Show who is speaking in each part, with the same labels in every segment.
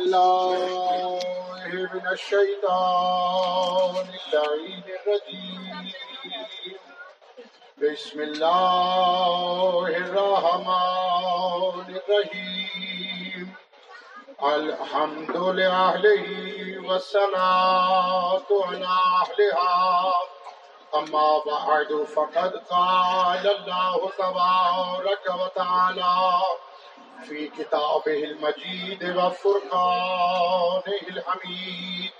Speaker 1: بالله من الشيطان اللعين الرجيم. بسم الله الرحمن الرحيم. الحمد لله والصلاة على أهلها. أما بعد، فقد قال الله تبارك وتعالى في كتابه المجيد وفرقانه الحميد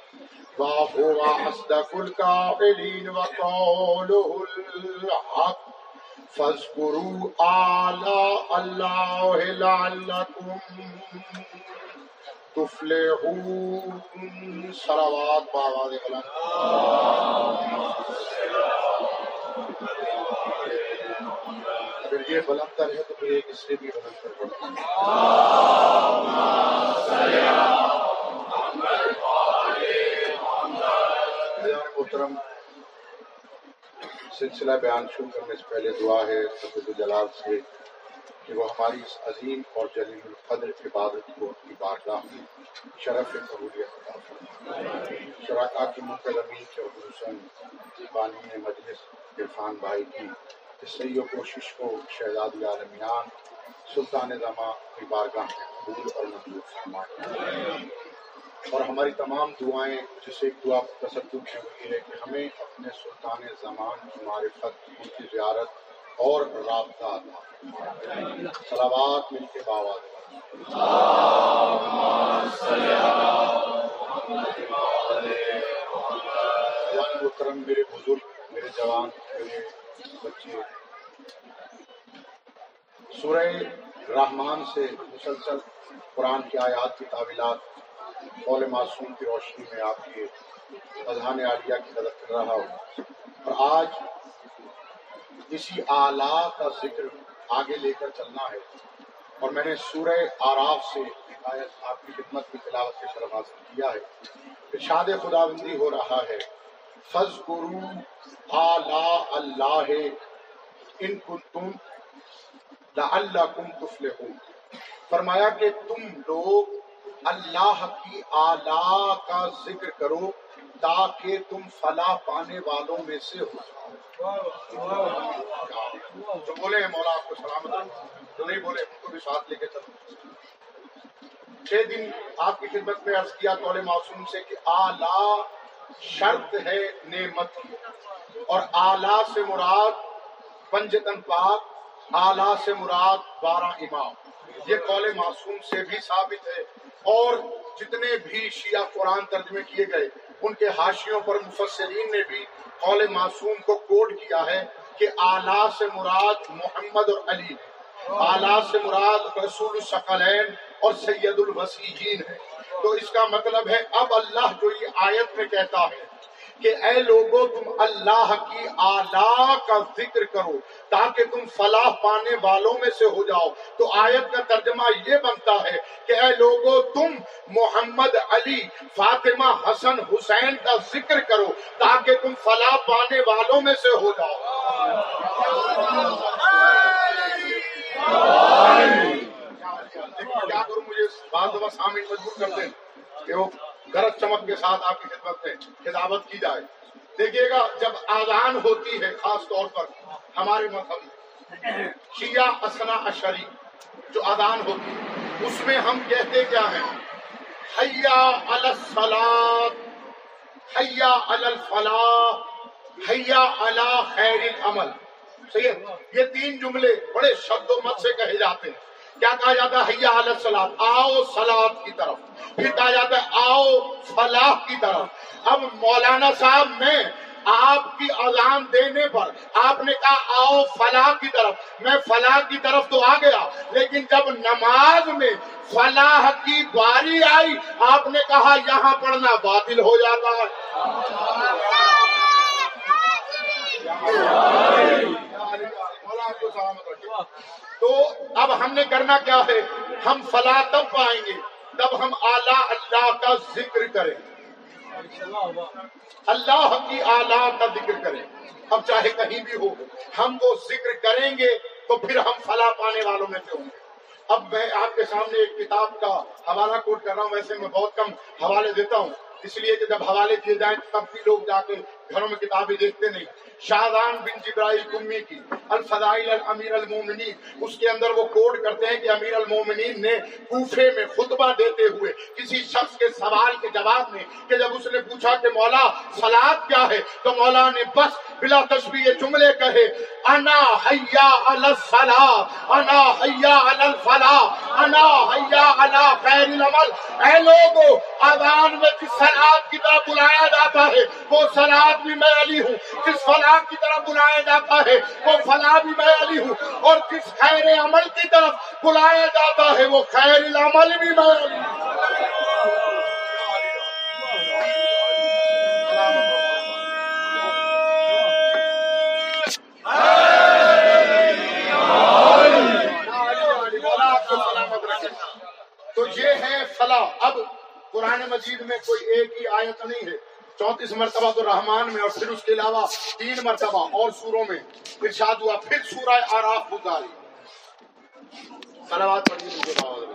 Speaker 1: وهو أصدق القائلين وقوله الحق. فاذكروا آلاء الله لعلكم تفلحون. صلوات بآواز بلند اگر یہ بلند تر ہے تو پھر ایک اس سے بھی بلند تر پڑتا محترم، سلسلہ بیان شروع کرنے سے پہلے دعا ہے سبد جلال سے کہ وہ ہماری اس عظیم اور جلیل القدر عبادت کو ان کی بارگاہ میں شرف قبولیت عطا فرمائے۔ شراکا کی منتظمین کے حسن بانی مجلس، عرفان بھائی کی اس سی و کوشش کو شہزادی عالمیان سلطان زماں کی بارگاہ میں قبول اور منظور فرمائے۔ اور ہماری تمام دعائیں، جسے ایک دعا تصدق ہے وہ یہ ہے کہ ہمیں اپنے سلطان زمان کی معرفت، ان کی زیارت اور رابطہ عطا سلامات مل کے باواد۔ جان محترم میرے بزرگ، میرے جوان، میرے بچے سورہ رحمان سے مسلسل قرآن کی آیات کی تعویلات، قول معصوم کی روشنی میں آپ کے اذہان عالیہ کی مدد کر رہا ہوں۔ اور آج اسی اعلیٰ کا ذکر آگے لے کر چلنا ہے۔ اور میں نے سورہ آراف سے آیت آپ کی خدمت کی تلاوت کے شرف حاصل کیا ہے۔ ارشاد خدا بندی ہو رہا ہے۔ فض گرو اعلیٰ اللہ ان تم اللہ کم تفل فرمایا کہ تم لوگ اللہ کی آلہ کا ذکر کرو تاکہ تم فلاح پانے والوں میں سے ہو جاؤ۔ جو بولے ہیں مولا آپ کو سلامت جو نہیں بولے ان کو بھی ساتھ لے کے چلو۔ چھ دن آپ کی خدمت میں عرض کیا قول معصوم سے کہ آلہ شرط ہے نعمت کی اور آلہ سے مراد پنجتن پاک آلہ سے مراد بارہ امام۔ یہ قول معصوم سے بھی ثابت ہے اور جتنے بھی شیعہ قرآن ترجمے کیے گئے، ان کے حاشیوں پر مفسرین نے بھی قول معصوم کو کوڈ کیا ہے کہ آلہ سے مراد محمد اور علی۔ آلہ سے مراد رسول الثقلین اور سید الوسیجین ہے تو اس کا مطلب ہے، اب اللہ جو یہ آیت میں کہتا ہے کہ اے لوگوں تم اللہ کی آلہ کا ذکر کرو تاکہ تم فلاح پانے والوں میں سے ہو جاؤ۔ تو آیت کا ترجمہ یہ بنتا ہے کہ اے لوگوں تم محمد علی فاطمہ حسن حسین کا ذکر کرو تاکہ تم فلاح پانے والوں میں سے ہو جاؤ کیا کروں مجھے بعض دفعہ سامنے مجبور کر دیں کہ وہ گرج چمک کے ساتھ آپ کی خدمت میں خدابت کی جائے۔ دیکھیے گا، جب آزان ہوتی ہے خاص طور پر ہمارے مذہب میں، شیعہ اسنا اشری جو آزان ہوتی ہے، اس میں ہم کہتے کیا ہیں؟ حیا السلاد حیا الفلاح، حیا اللہ خیر العمل۔ صحیح ہے؟ یہ تین جملے بڑے شد و مت سے کہے جاتے ہیں۔ کیا کہا جاتا ہے حیا علی سلاد آؤ سلاد کی طرف۔ پھر کہا جاتا ہے، آؤ فلاح کی طرف۔ اب مولانا صاحب میں آپ کی اذان دینے پر آپ نے کہا، آؤ فلاح کی طرف۔ میں فلاح کی طرف تو آ گیا، لیکن جب نماز میں فلاح کی باری آئی، آپ نے کہا، یہاں پڑھنا باطل ہو جاتا۔ ہے آپ کو سلامت رکھے تو اب ہم نے کرنا کیا ہے؟ ہم فلاح تب پائیں گے۔ تب ہم اعلیٰ اللہ کا ذکر کریں۔ اللہ کی اعلیٰ کا ذکر کریں۔ اب چاہے کہیں بھی ہو، ہم وہ ذکر کریں گے تو پھر ہم فلاح پانے والوں میں سے ہوں گے۔ اب میں آپ کے سامنے ایک کتاب کا حوالہ کوٹ کر رہا ہوں۔ ویسے میں بہت کم حوالے دیتا ہوں۔ اس لیے کہ جب حوالے دیے جائیں تب بھی لوگ جا کے گھروں میں کتابیں دیکھتے نہیں۔ شاہدان بن جبرائیل کمی کی، الفضائل امیر المومنین۔ اس کے اندر وہ کوڈ کرتے ہیں کہ امیر المومنین نے کوفے میں خطبہ دیتے ہوئے کسی شخص کے سوال کے جواب میں کہ جب اس نے پوچھا کہ مولا سلاد کیا ہے، تو مولا نے بس بلا تشبیہ جملے کہے، انا حیا علی الفلاح انا حیا علی الفلاح، انا حیا علی خیر العمل۔ اے لوگوں اذان میں جس سلاد کی طرف بلایا جاتا ہے؟ وہ سلاد بھی میں علی ہوں۔ جس فلاح کی طرف بلایا جاتا ہے، وہ فلاح بھی میں علی ہوں۔ اور جس خیر عمل کی طرف بلایا جاتا ہے، وہ خیر العمل بھی میں علی ہوں۔ تو یہ ہے فلاح اب قرآن مجید میں کوئی ایک ہی آیت نہیں ہے۔ چونتیس مرتبہ تو رحمان میں اور پھر اس کے علاوہ تین مرتبہ اور سوروں میں ارشاد ہوا، پھر سورہ آراف گزاری سلوات پڑھیے مجھے باوجود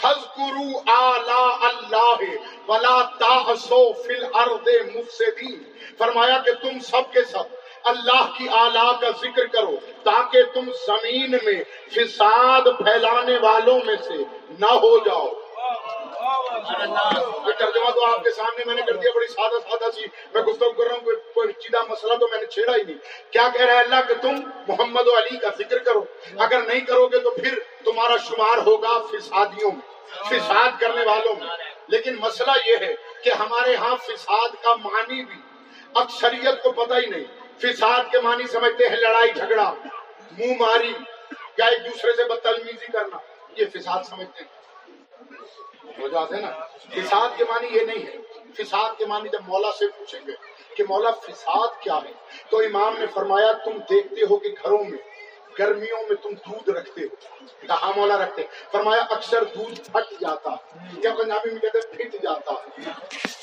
Speaker 1: فذکروا آلاء اللہ ولا تعصوا فی الارض مفسدین۔ فرمایا کہ تم سب کے سب اللہ کی آلہ کا ذکر کرو تاکہ تم زمین میں فساد پھیلانے والوں میں سے نہ ہو جاؤ۔ یہ ترجمہ تو آپ کے سامنے میں نے کر دیا، بڑی سادہ سادہ سی۔ میں گفتگو کر رہا ہوں، کوئی چیدہ مسئلہ تو میں نے چھیڑا ہی نہیں۔ کیا کہہ رہا ہے اللہ کہ تم محمد و علی کا ذکر کرو؟ اگر نہیں کرو گے تو پھر تمہارا شمار ہوگا فسادیوں میں، فساد کرنے والوں میں۔ لیکن مسئلہ یہ ہے کہ ہمارے ہاں فساد کا معنی بھی اکثریت کو پتہ ہی نہیں۔ فساد کے معنی سمجھتے ہیں لڑائی جھگڑا، منہ ماری یا ایک دوسرے سے بدتمیزی کرنا، یہ فساد سمجھتے ہیں۔ ہو جاتے نا؟ فساد کے معنی یہ نہیں ہے۔ فساد کے معنی جب مولا سے پوچھیں گے کہ مولا فساد کیا ہے، تو امام نے فرمایا، تم دیکھتے ہو کہ گھروں میں، گرمیوں میں تم دودھ رکھتے ہو۔ کہاں مولا رکھتے فرمایا، اکثر دودھ پھٹ جاتا ہے۔ یا پنجابی میں کہتے پھٹ جاتا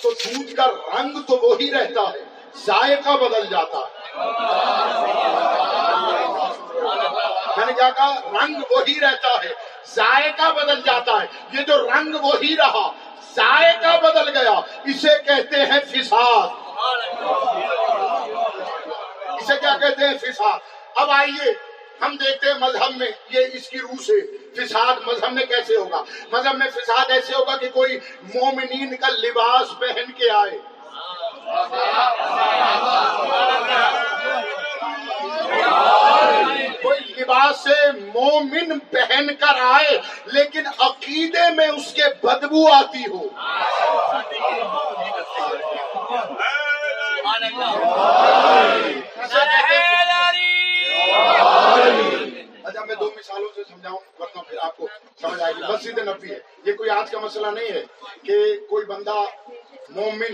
Speaker 1: تو دودھ کا رنگ تو وہی رہتا ہے، ذائقہ بدل جاتا ہے۔ میں نے کیا کہا رنگ وہی رہتا ہے، ذائقہ بدل جاتا ہے۔ یہ جو رنگ وہی رہا، ذائقہ بدل گیا۔ اسے کہتے ہیں فساد۔ اسے کیا کہتے ہیں فساد؟ اب آئیے، ہم دیکھتے ہیں مذہب میں یہ اس کی روح سے۔ فساد مذہب میں کیسے ہوگا؟ مذہب میں فساد ایسے ہوگا کہ کوئی مومنین کا لباس پہن کے آئے۔ کوئی لباس سے مومن پہن کر آئے، لیکن عقیدے میں اس کے بدبو آتی ہو۔ اچھا میں دو مثالوں سے سمجھاؤں، ورنہ پھر آپ کو سمجھ آئے گی۔ مسجد نبی ہے۔ یہ کوئی آج کا مسئلہ نہیں ہے کہ کوئی بندہ مومن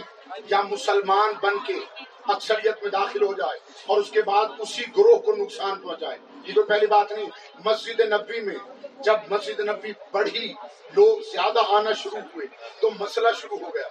Speaker 1: یا مسلمان بن کے اکثریت میں داخل ہو جائے اور اس کے بعد اسی گروہ کو نقصان پہنچائے۔ یہ تو پہلی بات نہیں، مسجد نبی میں جب مسجد نبی بڑھی، لوگ زیادہ آنا شروع ہوئے تو مسئلہ شروع ہو گیا۔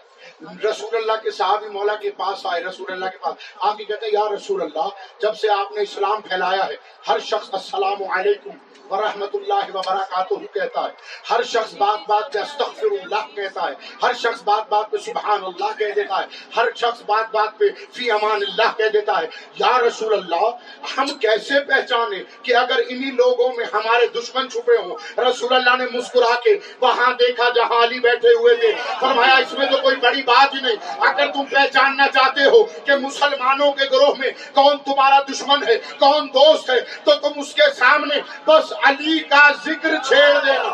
Speaker 1: رسول اللہ کے صحابی مولا کے پاس آئے، رسول اللہ کے پاس۔ آپ ہی کہتے ہیں، یا رسول اللہ، جب سے آپ نے اسلام پھیلایا ہے، ہر شخص السلام علیکم ورحمۃ اللہ وبرکاتہ کہتا ہے۔ ہر شخص بات بات پہ استغفر اللہ کہتا ہے۔ ہر شخص بات بات پہ سبحان اللہ کہہ دیتا ہے۔ ہر شخص بات بات پہ فی امان اللہ کہہ دیتا ہے۔ یا رسول اللہ، ہم کیسے پہچانے کہ اگر انہی لوگوں میں ہمارے دشمن چھپے ہوں، رسول اللہ نے مسکرا کے وہاں دیکھا جہاں علی بیٹھے ہوئے تھے۔ فرمایا، اس میں تو کوئی بڑی بات ہی نہیں۔ اگر تم پہچاننا چاہتے ہو کہ مسلمانوں کے گروہ میں کون تمہارا دشمن ہے، کون دوست ہے، تو تم اس کے سامنے بس علی کا ذکر چھیڑ دینا۔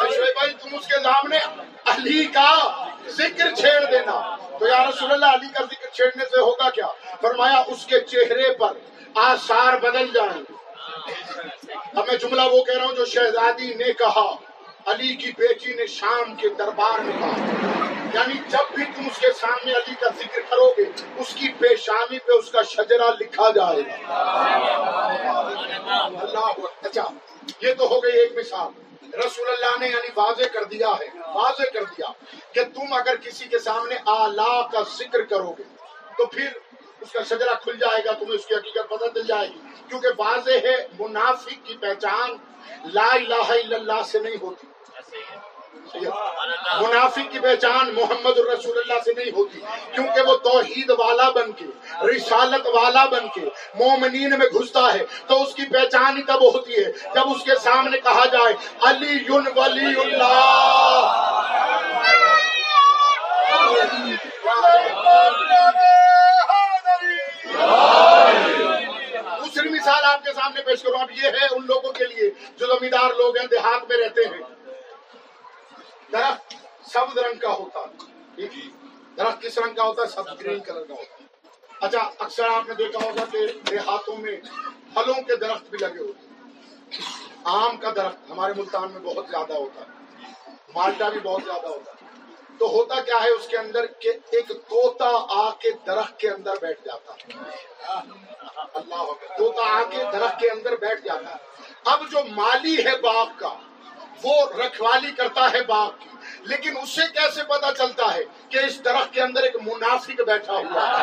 Speaker 1: اچھا بھائی، تم اس کے سامنے علی کا ذکر چھیڑ دینا۔ تو یا رسول اللہ، علی کا ذکر چھیڑنے سے ہوگا کیا؟ فرمایا، اس کے چہرے پر آثار بدل جائیں۔ اب میں جملہ وہ کہہ رہا ہوں جو شہزادی نے کہا، علی کی بیٹی نے شام کے دربار میں کہا۔ یعنی جب بھی تم اس کے سامنے علی کا ذکر کرو گے، اس کی پیشانی پہ اس کا شجرا لکھا جائے گا۔ اللہ اچھا یہ تو ہو گئی ایک مثال۔ رسول اللہ نے یعنی واضح کر دیا ہے، واضح کر دیا کہ تم اگر کسی کے سامنے آلہ کا ذکر کرو گے، تو پھر اس کا شجرا کھل جائے گا، تمہیں اس کی حقیقت پتہ چل جائے گی۔ کیونکہ واضح ہے، منافق کی پہچان لا الہ الا اللہ سے نہیں ہوتی۔ منافق کی پہچان محمد الرسول اللہ سے نہیں ہوتی۔ کیونکہ وہ توحید والا بن کے، رسالت والا بن کے مومنین میں گھستا ہے۔ تو اس کی پہچان ہی تب ہوتی ہے، جب اس کے سامنے کہا جائے، علی ولی اللہ۔ دوسری مثال آپ کے سامنے پیش کروں، اب یہ ہے ان لوگوں کے لیے جو زمیندار لوگ ہیں، دیہات میں رہتے ہیں۔ درخت سبز رنگ کا ہوتا ہے۔ درخت کس رنگ کا ہوتا ہے؟ سبز گرین کلر کا ہوتا ہے۔ اچھا اکثر آپ نے دیکھا ہوگا کہ دیہاتوں میں پھلوں کے درخت بھی لگے ہوتے ہیں۔ آم کا درخت ہمارے ملتان میں بہت زیادہ ہوتا ہے۔ مالٹا بھی بہت زیادہ ہوتا ہے۔ تو ہوتا کیا ہے اس کے اندر کہ ایک توتا آ کے درخت کے اندر بیٹھ جاتا ہے۔ اللہ توتا آ کے درخت کے اندر بیٹھ جاتا ہے۔ اب جو مالی ہے باغ کا، وہ رکھوالی کرتا ہے باغ کی۔ لیکن اس سے کیسے پتا چلتا ہے کہ اس درخت کے اندر ایک منافق بیٹھا ہوا ہے؟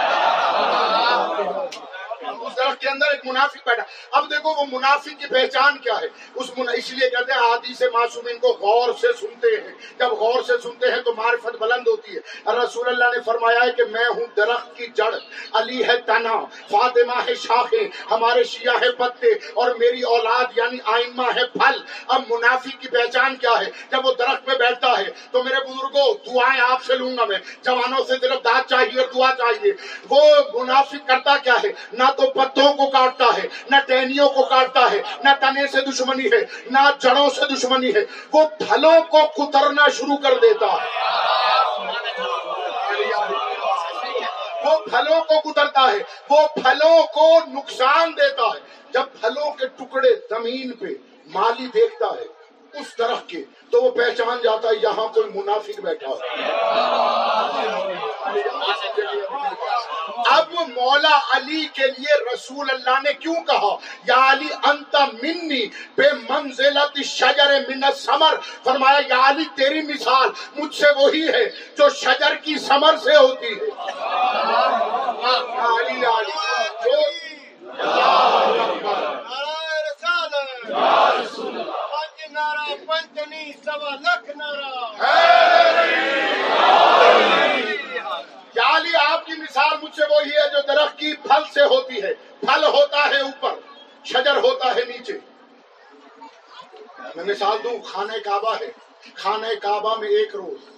Speaker 1: اس درخت کے اندر ایک منافق بیٹھا۔ اب دیکھو وہ منافق کی پہچان کیا ہے۔ اس من... اس لیے کہتے ہیں آدی معصومین کو غور سے سنتے ہیں۔ جب غور سے سنتے ہیں تو معرفت بلند ہوتی ہے۔ رسول اللہ نے فرمایا ہے کہ میں ہوں درخت کی جڑ۔ علی ہے تنا۔ فاطمہ ہے شاخیں ہمارے شیعہ ہے پتے۔ اور میری اولاد یعنی آئمہ ہے پھل۔ اب منافق کی پہچان کیا ہے؟ جب وہ درخت پہ بیٹھتا ہے تو میرے بزرگوں دعائیں آپ سے لوں گا میں۔ جوانوں سے صرف دانت چاہیے اور دعا چاہیے۔ وہ منافق کرتا کیا ہے؟ نہ تو پتوں کو کاٹتا ہے، نہ ٹہنیوں کو کاٹتا ہے، نہ تنے سے دشمنی ہے، نہ جڑوں سے دشمنی ہے۔ وہ پھلوں کو کترنا شروع کر دیتا ہے۔ وہ پھلوں کو کترتا ہے، وہ پھلوں کو نقصان دیتا ہے۔ جب پھلوں کے ٹکڑے زمین پہ مالی دیکھتا ہے، اس درخت کے، تو وہ پہچان جاتا ہے، یہاں کوئی منافق بیٹھا ہے۔ اب مولا علی کے لیے رسول اللہ نے کیوں کہا؟ یا علی انت منی بے منزلت شجر من سمر فرمایا یا علی تیری مثال مجھ سے وہی ہے جو شجر کی سمر سے ہوتی ہے۔ علی علی
Speaker 2: نارا پنچنی سوا لکھ نارا
Speaker 1: جالی آپ کی مثال مجھ سے وہی ہے جو درخت کی پھل سے ہوتی ہے۔ پھل ہوتا ہے اوپر شجر ہوتا ہے نیچے۔ میں مثال دوں خانہ کعبہ ہے۔ خانہ کعبہ میں ایک روز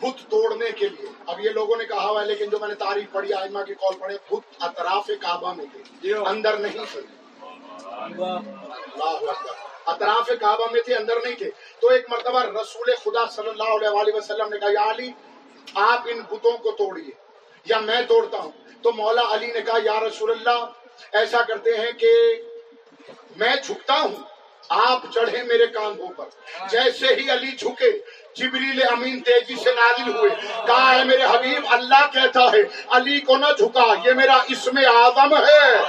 Speaker 1: بت توڑنے کے لیے۔ اب یہ لوگوں نے کہا ہوا ہے لیکن جو میں نے تاریخ پڑھی آئمہ کی کال پڑھے بت اطراف کعبہ میں تھے۔ اندر نہیں تھے۔ اطراف کعبہ میں تھے اندر نہیں تھے۔ تو ایک مرتبہ رسول خدا صلی اللہ علیہ وسلم نے کہا یا علی آپ ان بتوں کو توڑیے۔ یا میں توڑتا ہوں؟ تو مولا علی نے کہا، یا رسول اللہ، ایسا کرتے ہیں کہ میں جھکتا ہوں، آپ چڑھے میرے کاندھوں پر۔ جیسے ہی علی جھکے، جبریل امین تیزی سے نازل ہوئے۔ کہا ہے میرے حبیب، اللہ کہتا ہے، علی کو نہ جھکا، یہ میرا اسم آدم ہے۔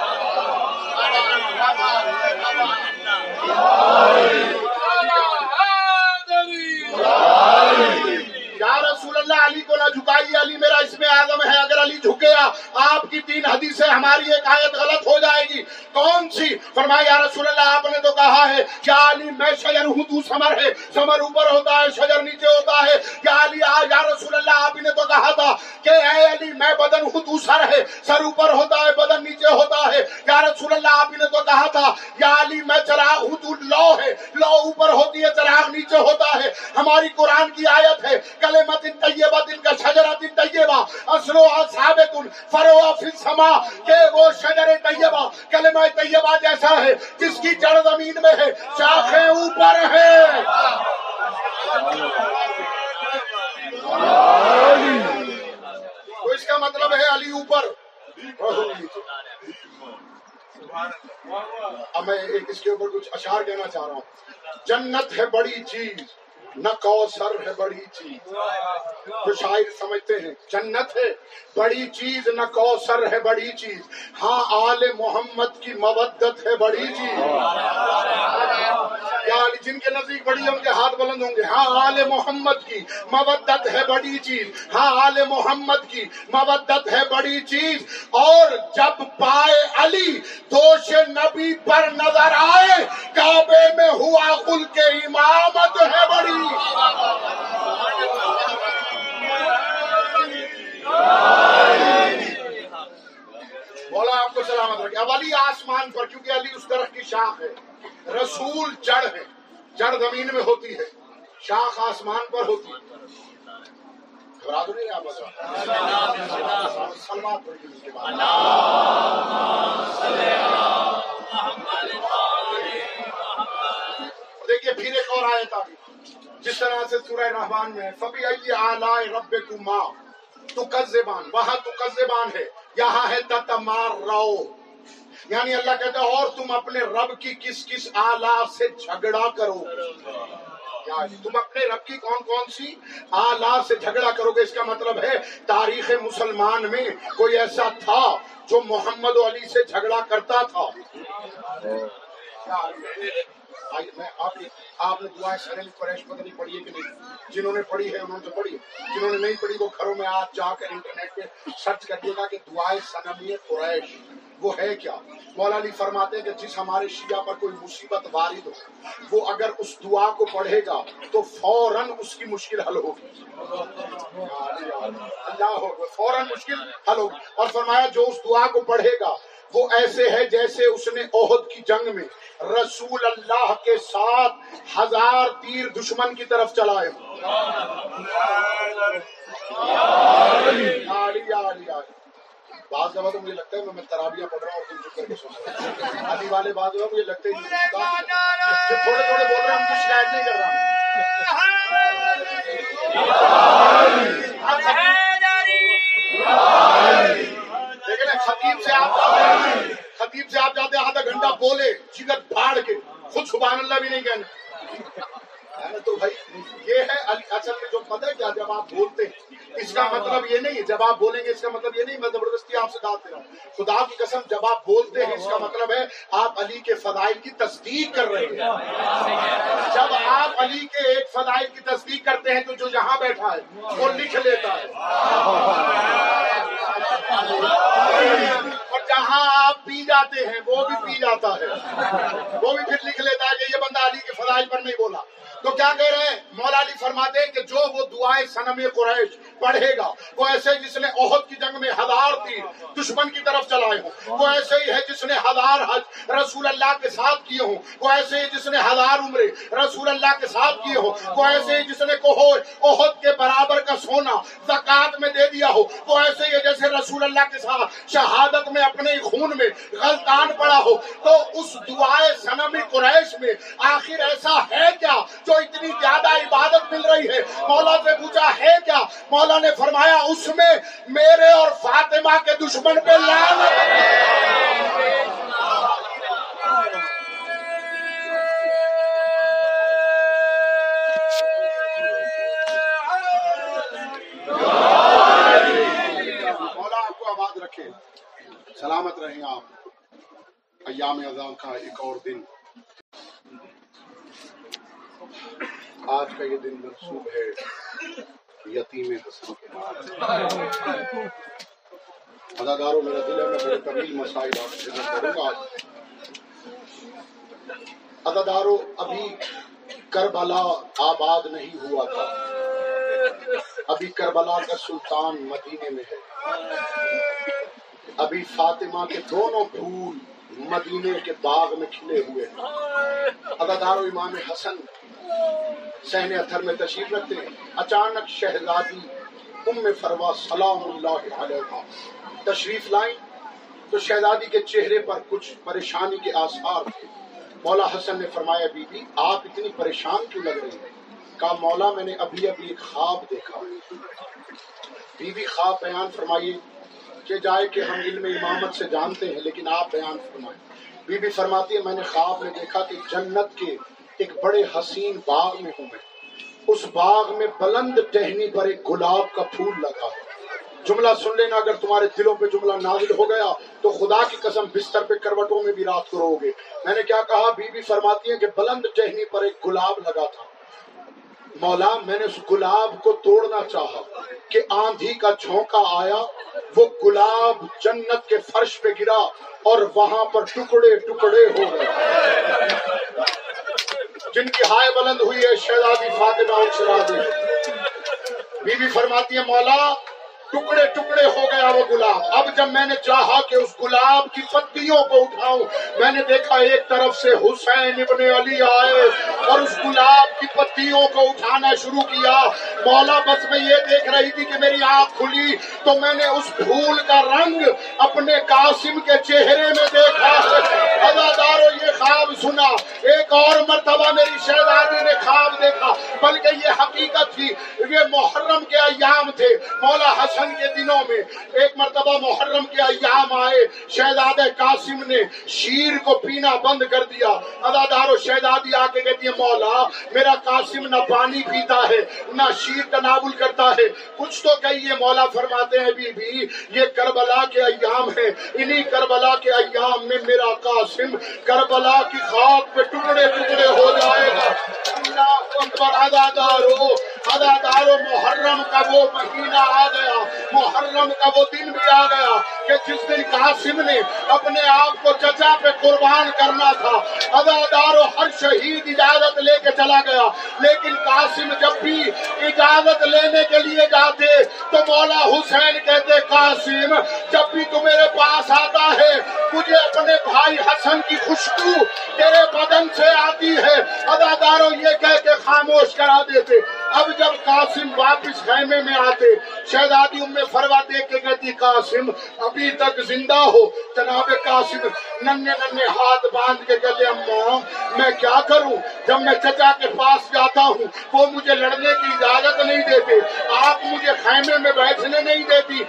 Speaker 1: یا رسول اللہ علی کو نہ جھکائیے علی میرا اس میں آدم ہے، اگر علی جھکیا آپ کی تین حدیثیں ہماری ایک آیت غلط ہو جائے گی۔ کون سی؟ فرمایا، یا رسول اللہ، آپ نے تو کہا ہے کیا علی، میں شجر ہوں، تو سمر ہے۔ سمر اوپر ہوتا ہے، شجر نیچے ہوتا ہے۔ یا علی، آ، یا رسول اللہ، آپ نے تو کہا تھا کہ اے علی، میں بدن ہوں، تو سر ہے۔ سر اوپر ہوتا ہے، بدن نیچے ہوتا ہے۔ یا رسول اللہ، آپ نے تو کہا تھا، یا علی، میں چراغ ہوں، تو لو ہے۔ لو اوپر ہوتی ہے، چراغ نیچے ہوتا ہے۔ ہماری قرآن کی آیت ہے، کلمت طیبہ دن کا شجرت طیبہ۔ اصلو ثابت فرو فی السما کہ وہ شجر طیبہ، کلمہ طیبہ جیسا ہے، جس کی جڑ زمین میں ہے شاخیں اوپر ہے تو اس کا مطلب ہے علی اوپر۔ اب میں اس کے اوپر کچھ اشعار کہنا چاہ رہا ہوں۔ جنت ہے بڑی چیز۔ نہ کوثر ہے، بڑی چیز۔ جو شاعر سمجھتے ہیں، جنت ہے، بڑی چیز، نہ کوثر ہے، بڑی چیز۔ ہاں آل محمد کی مودت ہے، بڑی چیز۔ یا علی جن کے نزدیک بڑی ہے ان کے ہاتھ بلند ہوں گے۔ ہاں آل محمد کی مودت ہے بڑی چیز۔ ہاں آل محمد کی مودت ہے بڑی چیز۔ اور جب پائے علی دوش نبی پر نظر آئے، کعبے میں ہوا کل کے امامت ہے بڑی۔ بولا آپ کو سلامت رکھے اب علی آسمان پر، کیونکہ علی اس درخت کی شاخ ہے، رسول جڑ ہے، جڑ زمین میں ہوتی ہے، شاخ آسمان پر ہوتی ہے۔ گھبرا دیکھیے، پھر ایک اور آیت آگی جس طرح سے سورہ رحمان میں فبی ائی آلائے رب ماں تو زبان وہاں تو زبان ہے۔ یہاں ہے تتمار رو۔ یعنی اللہ کہتا ہے، اور تم اپنے رب کی کس کس آلہ سے جھگڑا کرو۔ یعنی تم اپنے رب کی کون کون سی آلہ سے جھگڑا کرو گے؟ اس کا مطلب ہے، تاریخ مسلمان میں کوئی ایسا تھا جو محمد علی سے جھگڑا کرتا تھا؟ آئیے میں آپ کی آپ نے دعائیں سرل قریش پتہ نہیں پڑھی ہے کہ نہیں؟ جنہوں نے پڑھی ہے، انہوں نے پڑھی جنہوں نے نہیں پڑھی، وہ گھروں میں آپ جا کر انٹرنیٹ پہ سرچ کریے گا کہ دعائیں سنمی قریش۔ وہ ہے کیا؟ مولا علی فرماتے ہیں کہ جس ہمارے شیعہ پر کوئی مصیبت وارد ہو، وہ اگر اس دعا کو پڑھے گا تو فوراً اس کی مشکل حل ہوگی۔ اللہ ہو فوراً مشکل حل ہوگی۔ اور فرمایا، جو اس دعا کو پڑھے گا وہ ایسے ہے جیسے اس نے عہد کی جنگ میں رسول اللہ کے ساتھ ہزار تیر دشمن کی طرف چلائے۔ علی علی علی بعض دفعہ تو مجھے لگتا ہے میں ترابیاں پڑھ رہا ہوں تم چپ کر کے ہوں والے بعض دفعہ مجھے لگتا ہے کہ تھوڑے تھوڑے بول رہے ہیں ہم کو شکایت نہیں کر رہا لیکن خطیب آپ خطیب سے آپ جاتے آدھا گھنٹہ بولے، جگر پھاڑ کے۔ خود سبحان اللہ بھی نہیں کہنا۔ تو بھائی، یہ ہے اصل میں جو پتہ ہے کیا جب آپ بولتے ہیں؟ اس کا مطلب یہ نہیں ہے، جب آپ بولیں گے، اس کا مطلب یہ نہیں، میں زبردستی آپ سے داد دے رہا ہوں۔ خدا کی قسم، جب آپ بولتے ہیں، اس کا مطلب ہے آپ علی کے فضائل کی تصدیق کر رہے ہیں۔ جب آپ علی کے ایک فضائل کی تصدیق کرتے ہیں، تو جو یہاں بیٹھا ہے، وہ لکھ لیتا ہے۔ جہاں آپ پی جاتے ہیں؟ وہ بھی پی جاتا ہے۔ وہ بھی پھر لکھ لیتا ہے کہ یہ بندہ علی کے فضائل پر نہیں بولا۔ تو کیا کہہ رہے ہیں؟ مولا علی فرماتے ہیں کہ جو وہ دعائیں سنم قریش پڑھے گا، وہ ایسے جس نے عہد کی جنگ میں ہزار تیر دشمن کی طرف چلائے ہوں، وہ ایسے ہی ہے جس نے ہزار حج رسول اللہ کے ساتھ کیے ہوں، وہ ایسے ہی جس نے ہزار عمرے رسول اللہ کے ساتھ کیے ہوں، وہ ایسے ہی جس نے کوہ عہد کے برابر کا سونا زکات میں دے دیا ہو، وہ ایسے ہی ہے جیسے رسول اللہ کے ساتھ شہادت میں اپنے خون میں غلطان پڑا ہو، تو اس دعائے سنم قریش میں آخر ایسا ہے کیا جو اتنی زیادہ عبادت مل رہی ہے؟ مولا سے پوچھا، ہے کیا؟ مولا نے فرمایا، اس میں میرے اور فاطمہ کے دشمن پہ لعنت مولا آپ کو آباد رکھے سلامت رہیں آپ۔ ایام اذان کا ایک اور دن۔ آج کا یہ دن منسوب ہے یتیم حسن کے اداکاروں، میرا دل ہے، میں بڑے طویل مسائل آپ سے کروں گا اداداروں ابھی کربلا آباد نہیں ہوا تھا۔ ابھی کربلا کا سلطان مدینے میں ہے۔ ابھی فاطمہ کے دونوں پھول مدینے کے باغ میں کھلے ہوئے ہیں۔ اداداروں امام حسن سہن اتھر میں تشریف رکھتے ہیں۔ اچانک شہزادی ام فروا سلام اللہ علیہ تشریف لائیں تو شہزادی کے چہرے پر کچھ پریشانی کے آثار تھے۔ مولا حسن نے فرمایا بی بی آپ اتنی پریشان کیوں لگ رہی ہیں؟ کہا، مولا، میں نے ابھی ابھی ایک خواب دیکھا۔ بی بی خواب بیان فرمائیے۔ کہ جائے کہ ہم علم امامت سے جانتے ہیں، لیکن آپ بیان فرمائیں۔ بی بی فرماتی ہے، میں نے خواب میں دیکھا کہ جنت کے ایک بڑے حسین باغ میں ہوں میں۔ اس باغ میں بلند ٹہنی پر ایک گلاب کا پھول لگا۔ جملہ سن لینا، اگر تمہارے دلوں پہ جملہ نازل ہو گیا، تو خدا کی قسم بستر پہ کروٹوں میں بھی رات کو رو گے۔ میں نے کیا کہا؟ بی بی فرماتی ہے کہ بلند ٹہنی پر ایک گلاب لگا تھا۔ مولا، میں نے اس گلاب کو توڑنا چاہا کہ آندھی کا جھونکا آیا، وہ گلاب جنت کے فرش پہ گرا اور وہاں پر ٹکڑے ٹکڑے ہو گئے۔ جن کی ہائے بلند ہوئی ہے، شہزادی فاطمہ اور شرادی بی بی فرماتی ہے، مولا ٹکڑے ٹکڑے ہو گیا وہ گلاب۔ اب جب میں نے چاہا کہ اس گلاب کی پتیوں کو اٹھاؤں، میں نے دیکھا ایک طرف سے حسین ابن علی آئے اور اس گلاب کی پتیوں کو اٹھانا شروع کیا۔ مولا بس میں یہ دیکھ رہی تھی کہ میری آنکھ کھلی، تو میں نے اس پھول کا رنگ اپنے قاسم کے چہرے میں دیکھا۔ ادادارو یہ خواب سنا۔ ایک اور مرتبہ میری شہزادی نے خواب دیکھا، بلکہ یہ حقیقت تھی، یہ محرم کے ایام تھے۔ مولا حسن کے دنوں میں ایک مرتبہ محرم کے ایام آئے، شہزاد قاسم نے شیر کو پینا بند کر دیا۔ ادادار و شہزادی آ کے کہتی ہے مولا، میرا قاسم نہ پانی پیتا ہے، نہ شیر تنابل کرتا ہے۔ کچھ تو کہیے، مولا فرماتے ہیں بی بی یہ کربلا کے ایام ہے انہی کربلا کے ایام میں میرا قاسم کربلا کی خاک پہ ٹکڑے ٹکڑے ہو جائے گا۔ اللہ اکبر ادادارو ادادارو محرم کا وہ مہینہ آ گیا، محرم کا وہ دن بھی آ گیا کہ جس دن قاسم نے اپنے آپ کو چچا پہ قربان کرنا تھا۔ ادادار و ہر شہید اجازت لے کے چلا گیا، لیکن قاسم جب بھی اجازت لینے کے لیے جاتے تو مولا حسین کہتے، قاسم، جب بھی تو میرے پاس آتا ہے، مجھے اپنے بھائی حسن کی خوشبو تیرے بدن سے آتی ہے۔ اداداروں یہ کہہ کے خاموش کرا دیتے۔ اب جب قاسم واپس خیمے میں آتے، شہزادی ام فروا دیکھ کے کہتی، قاسم، ابھی تک زندہ ہو۔ جناب قاسم ننے ننے ہاتھ باندھ کے کہتے، اماں، میں کیا کروں؟ جب میں چچا کے پاس جاتا ہوں، وہ مجھے لڑنے کی اجازت نہیں دیتے۔ آپ مجھے خیمے میں بیٹھنے نہیں دیتی۔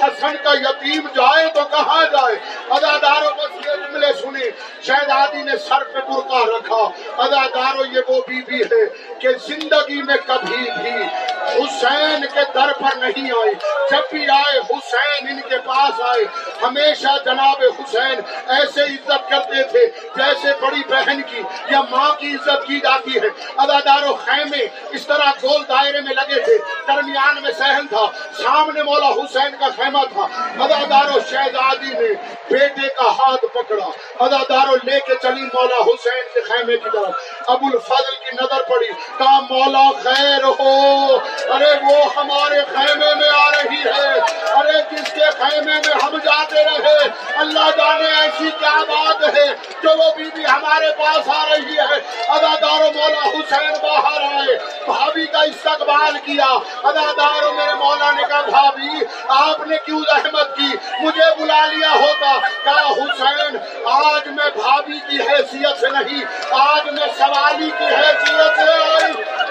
Speaker 1: حسن کا یتیم جائے تو کہاں جائے؟ اداداروں بس یہ جملے سنے شہزادی نے سر پہ برقع رکھا۔ اداداروں، یہ وہ بی بی ہے کہ زندگی میں کبھی بھی حسین کے در پر نہیں آئی جب بھی آئے، حسین ان کے پاس آئے۔ ہمیشہ جناب حسین ایسے عزت کرتے تھے جیسے بڑی بہن کی، یا ماں کی عزت کی جاتی ہے۔ ادادار و خیمے اس طرح گول دائرے میں لگے تھے۔ درمیان میں سہن تھا۔ سامنے مولا حسین کا خیمہ تھا۔ ادادار و شہزادی نے بیٹے کا ہاتھ پکڑا۔ ادادار و لے کے چلی مولا حسین کے خیمے کی طرف۔ ابو الفضل کی نظر پڑی۔ کہا، مولا خیر ہو۔ ارے وہ ہمارے خیمے میں آ رہی ہے۔ ارے جس کے خیمے میں ہم جاتے رہے، اللہ جانے ایسی کیا بات ہے جو وہ بی بی ہمارے پاس آ رہی ہے۔ ادادار مولا حسین باہر آئے، بھابھی کا استقبال کیا۔ ادادار میرے مولا نے کہا، بھابھی، آپ نے کیوں زحمت کی؟ مجھے بلا لیا ہوتا۔ کہا، حسین، آج میں بھابھی کی حیثیت سے نہیں، آج میں سوالی کی حیثیت سے آئی۔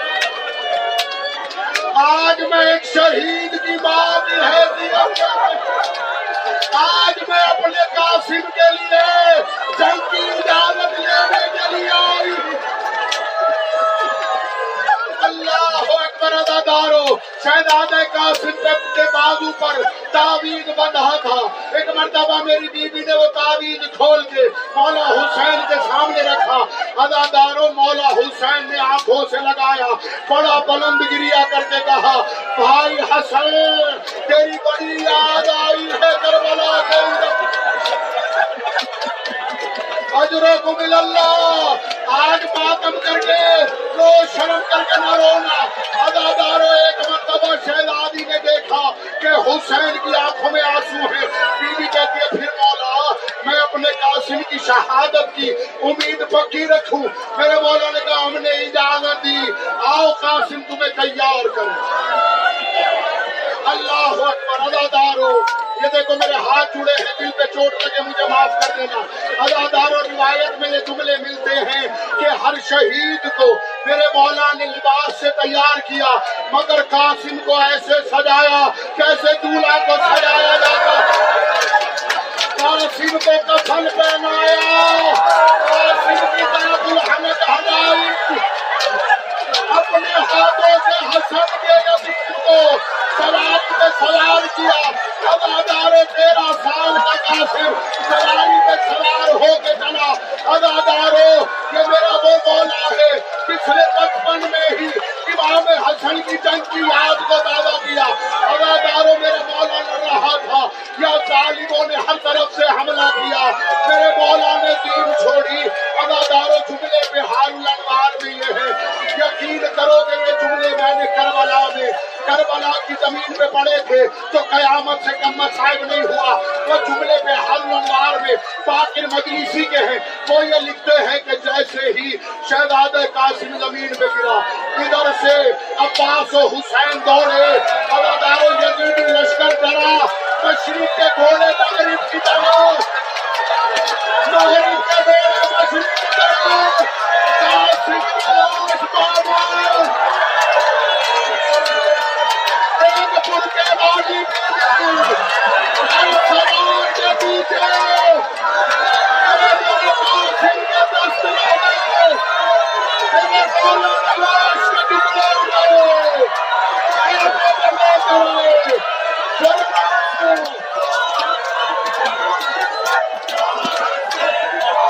Speaker 1: آج میں ایک شہید کی ماں کی حیثیت آج میں اپنے قاسم کے لیے جنگ کی اجازت لینے کے لیے آئی۔ اللہ اکبر ادادارو شہزاد قاسم کے بازو پر تعویذ بندھا تھا۔ ایک مرتبہ میری بیوی نے وہ تعویذ کھول کے مولا حسین کے سامنے رکھا۔ ادادارو مولا حسین نے آنکھوں سے لگایا۔ بڑا بلند گریا کر کے کہا، بھائی حسن، تیری بڑی یاد آئی ہے کربلا کے اجروں کو مل اللہ آج ماتم کر کے رو شرم کر کے نہ رونا۔ ادادارو ایک مرتبہ شہزادی نے دیکھا کہ حسین کی آنکھوں میں آنسو ہیں۔ بی بی کہتی ہے، پھر مولا، میں اپنے قاسم کی شہادت کی امید پکی رکھوں۔ میرے مولا نے کہا، ہم نے اجازت دی۔ آؤ قاسم، تمہیں تیار کریں اللہ اکبر ادادارو یہ دیکھو میرے ہاتھ جڑے ہیں، دل پہ چوٹ لگے، مجھے معاف کر دینا۔ ادادار اور روایت میں یہ جملے ملتے ہیں کہ ہر شہید کو میرے مولا نے لباس سے تیار کیا، مگر قاسم کو ایسے سجایا کیسے دولہا کو سجایا جاتا۔ قاسم کو کفن پہنایا، قاسم کی طرح دلہن ہدائی اپنے ہاتھوں سے حسن کے یزید کو سلام پہ سلام کیا۔ اب آدارے تیرہ سال کا کافر۔ سواری پہ سوار ہو کے چلا۔ اب آداروں یہ میرا وہ مولا ہے۔ پچھلے بچپن میں ہی امام حسن کی جنگ کی یاد کو دعویٰ کیا۔ اب آداروں میرا مولا لڑ رہا تھا۔ یا ظالموں نے ہر طرف سے حملہ کیا۔ میرے مولا نے دین چھوڑی۔ اب آداروں جملے پہ حال لنوار بھی یہ ہے۔ یقین کرو زمین میں پڑے تھے تو قیامت سے کم صاحب نہیں ہوا۔ وہ جملے پہ حل نوار میں باقر مجلسی کے ہیں۔ وہ یہ لکھتے ہیں کہ جیسے ہی شہداد قاسم زمین پہ گرا، ادھر سے عباس و حسین دوڑے عوادار یزید لشکر ڈرا۔ مشرق کے گھوڑے تقریب کی طرح مغرب کے گھوڑے مشرق